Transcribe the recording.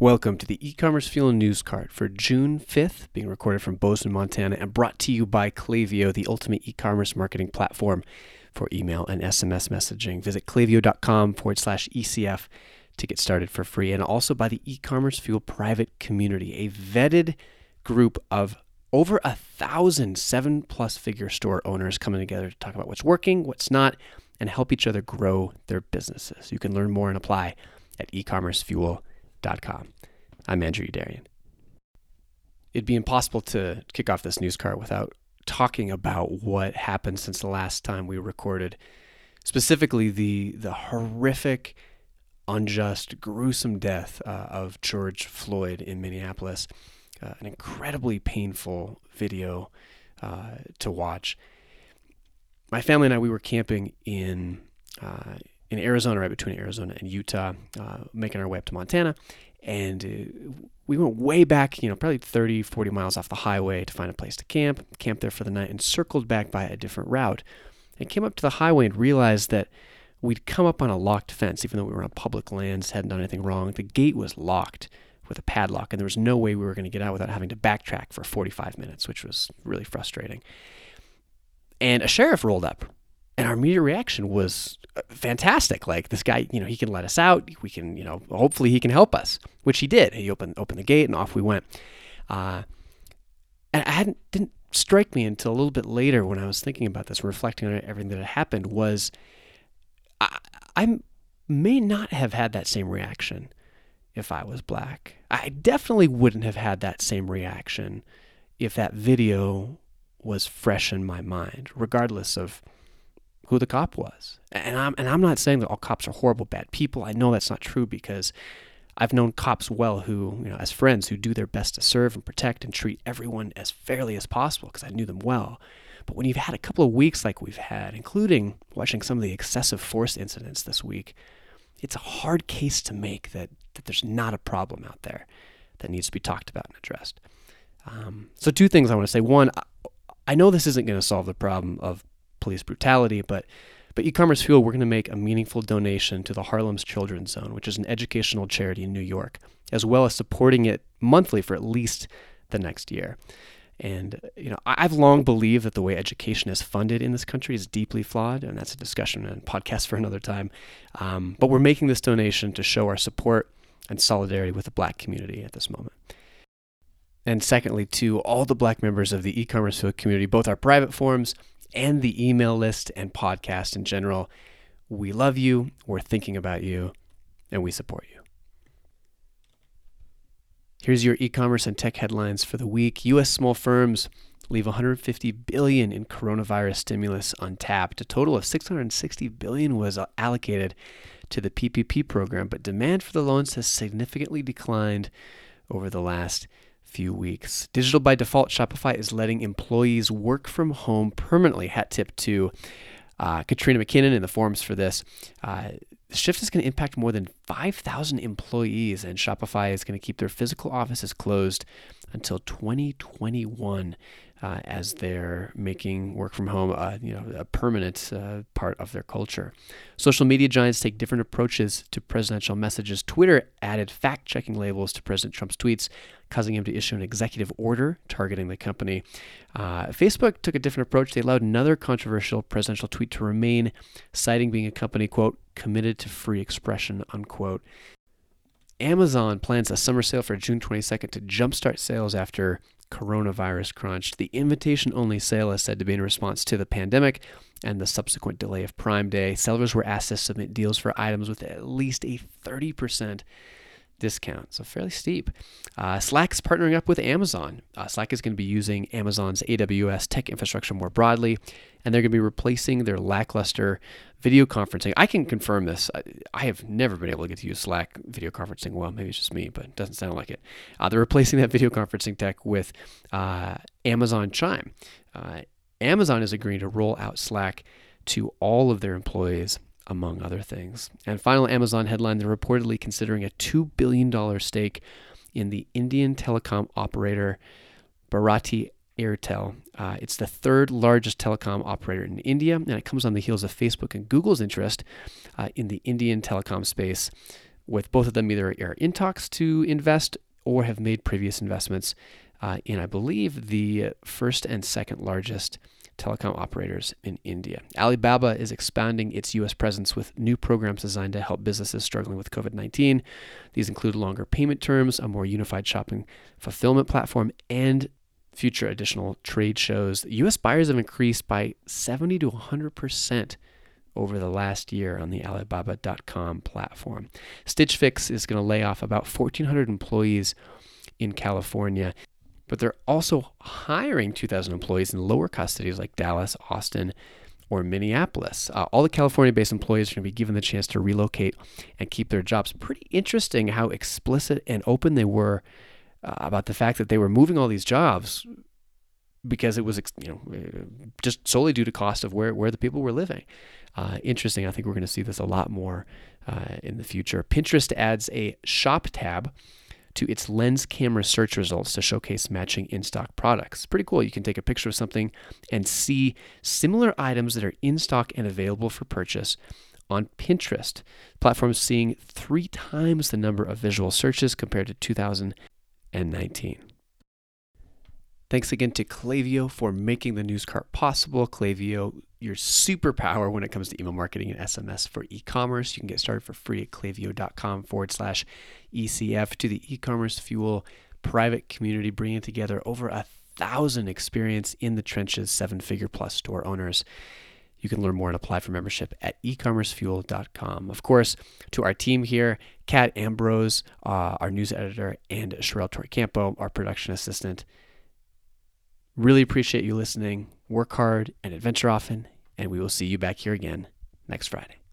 Welcome to the e-commerce fuel news cart for June 5th, being recorded from Bozeman, Montana, and brought to you by Klaviyo, the ultimate e-commerce marketing platform for email and SMS messaging. Visit klaviyo.com forward slash ECF to get started for free, and also by the e-commerce fuel private community, a vetted group of over a thousand seven plus figure store owners coming together to talk about what's working, what's not, and help each other grow their businesses. You can learn more and apply at ecommercefuel.com. I'm Andrew Youderian. It'd be impossible to kick off this news cart without talking about what happened since the last time we recorded, specifically the the horrific, unjust, gruesome death uh, of George Floyd in Minneapolis. Uh, an incredibly painful video uh, to watch. My family and I we were camping in uh, in Arizona, right between Arizona and Utah, uh, making our way up to Montana. And uh, we went way back, you know, probably 30, 40 miles off the highway to find a place to camp, camped there for the night, and circled back by a different route. And came up to the highway and realized that we'd come up on a locked fence, even though we were on public lands, hadn't done anything wrong. The gate was locked with a padlock, and there was no way we were going to get out without having to backtrack for 45 minutes, which was really frustrating. And a sheriff rolled up and our immediate reaction was uh, fantastic. Like this guy, you know, he can let us out. We can, you know, hopefully he can help us, which he did. He opened opened the gate and off we went. Uh, and I hadn't didn't strike me until a little bit later when I was thinking about this, reflecting on everything that had happened. Was I, I may not have had that same reaction if I was black. I definitely wouldn't have had that same reaction if that video was fresh in my mind, regardless of who the cop was. And I'm and I'm not saying that all cops are horrible bad people. I know that's not true because I've known cops well who, you know, as friends who do their best to serve and protect and treat everyone as fairly as possible because I knew them well. But when you've had a couple of weeks like we've had, including watching some of the excessive force incidents this week, it's a hard case to make that, that there's not a problem out there that needs to be talked about and addressed. Um, so, two things I want to say. One, I know this isn't going to solve the problem of police brutality, but but e-commerce fuel, we're going to make a meaningful donation to the Harlem's Children's Zone, which is an educational charity in New York, as well as supporting it monthly for at least the next year. And you know, I've long believed that the way education is funded in this country is deeply flawed, and that's a discussion and podcast for another time. Um, but we're making this donation to show our support and solidarity with the Black community at this moment. And secondly, to all the Black members of the e-commerce fuel community, both our private forums and the email list and podcast in general. We love you, we're thinking about you, and we support you. Here's your e-commerce and tech headlines for the week. US small firms leave 150 billion in coronavirus stimulus untapped. A total of 660 billion was uh, allocated to the PPP program, but demand for the loans has significantly declined over the last few weeks. Digital by default, Shopify is letting employees work from home permanently. Hat tip to uh, Katrina McKinnon in the forums for this. Uh, shift is going to impact more than 5,000 employees, and Shopify is going to keep their physical offices closed until 2021 uh, as they're making work from home uh, you know, a permanent uh, part of their culture. Social media giants take different approaches to presidential messages. Twitter added fact checking labels to President Trump's tweets, causing him to issue an executive order targeting the company. Uh, Facebook took a different approach. They allowed another controversial presidential tweet to remain, citing being a company, quote, committed to free expression, unquote. Amazon plans a summer sale for June 22nd to jumpstart sales after coronavirus crunch. The invitation only sale is said to be in response to the pandemic and the subsequent delay of Prime Day. Sellers were asked to submit deals for items with at least a 30% discount, so fairly steep. Uh, partnering up with Amazon. Uh, Slack is going to be using Amazon's AWS tech infrastructure more broadly, and they're going to be replacing their lackluster video conferencing. I can confirm this. I, I, have never been able to get to use Slack video conferencing well. Maybe it's just me, but it doesn't sound like it. Uh, they're replacing that video conferencing tech with uh, Amazon Chime. Uh, Amazon is agreeing to roll out Slack to all of their employees among other things. And final Amazon headline they're reportedly considering a $2 billion stake in the Indian telecom operator Bharti Airtel. Uh, it's the third largest telecom operator in India, and it comes on the heels of Facebook and Google's interest uh, in the Indian telecom space with both of them either are in talks to invest or have made previous investments uh, in, I believe, the first and second largest telecom operators in India. Alibaba is expanding its US presence with new programs designed to help businesses struggling with COVID 19. These include longer payment terms, a more unified shopping fulfillment platform, and future additional trade shows. US buyers have increased by 70 to 100% over the last year on the Alibaba.com platform. Stitch Fix is going to lay off about 1,400 employees in California, but they're also hiring 2,000 employees in lower cost cities like Dallas, Austin, or Minneapolis. Uh, all the California based employees are going to be given the chance to relocate and keep their jobs. Pretty interesting how explicit and open they were uh, about the fact that they were moving all these jobs because it was you know uh, just solely due to cost of where, where the people were living. Uh, interesting. I think we're going to see this a lot more uh, in the future. Pinterest adds a shop tab to its lens camera search results to showcase matching in stock products. Pretty cool. You can take a picture of something and see similar items that are in stock and available for purchase on Pinterest. The platform is seeing three times the number of visual searches compared to 2019. Thanks again to Klaviyo for making the news cart possible. Klaviyo, your superpower when it comes to email marketing and SMS for e commerce. You can get started for free at klaviyo.com forward slash ECF to the e commerce fuel private community, bringing together over a thousand experience in the trenches, seven figure plus store owners. You can learn more and apply for membership at ecommercefuel.com. Of course, to our team here, Kat Ambrose, uh, our news editor, and Sherelle Toricampo, our production assistant. Really appreciate you listening. Work hard and adventure often, and we will see you back here again next Friday.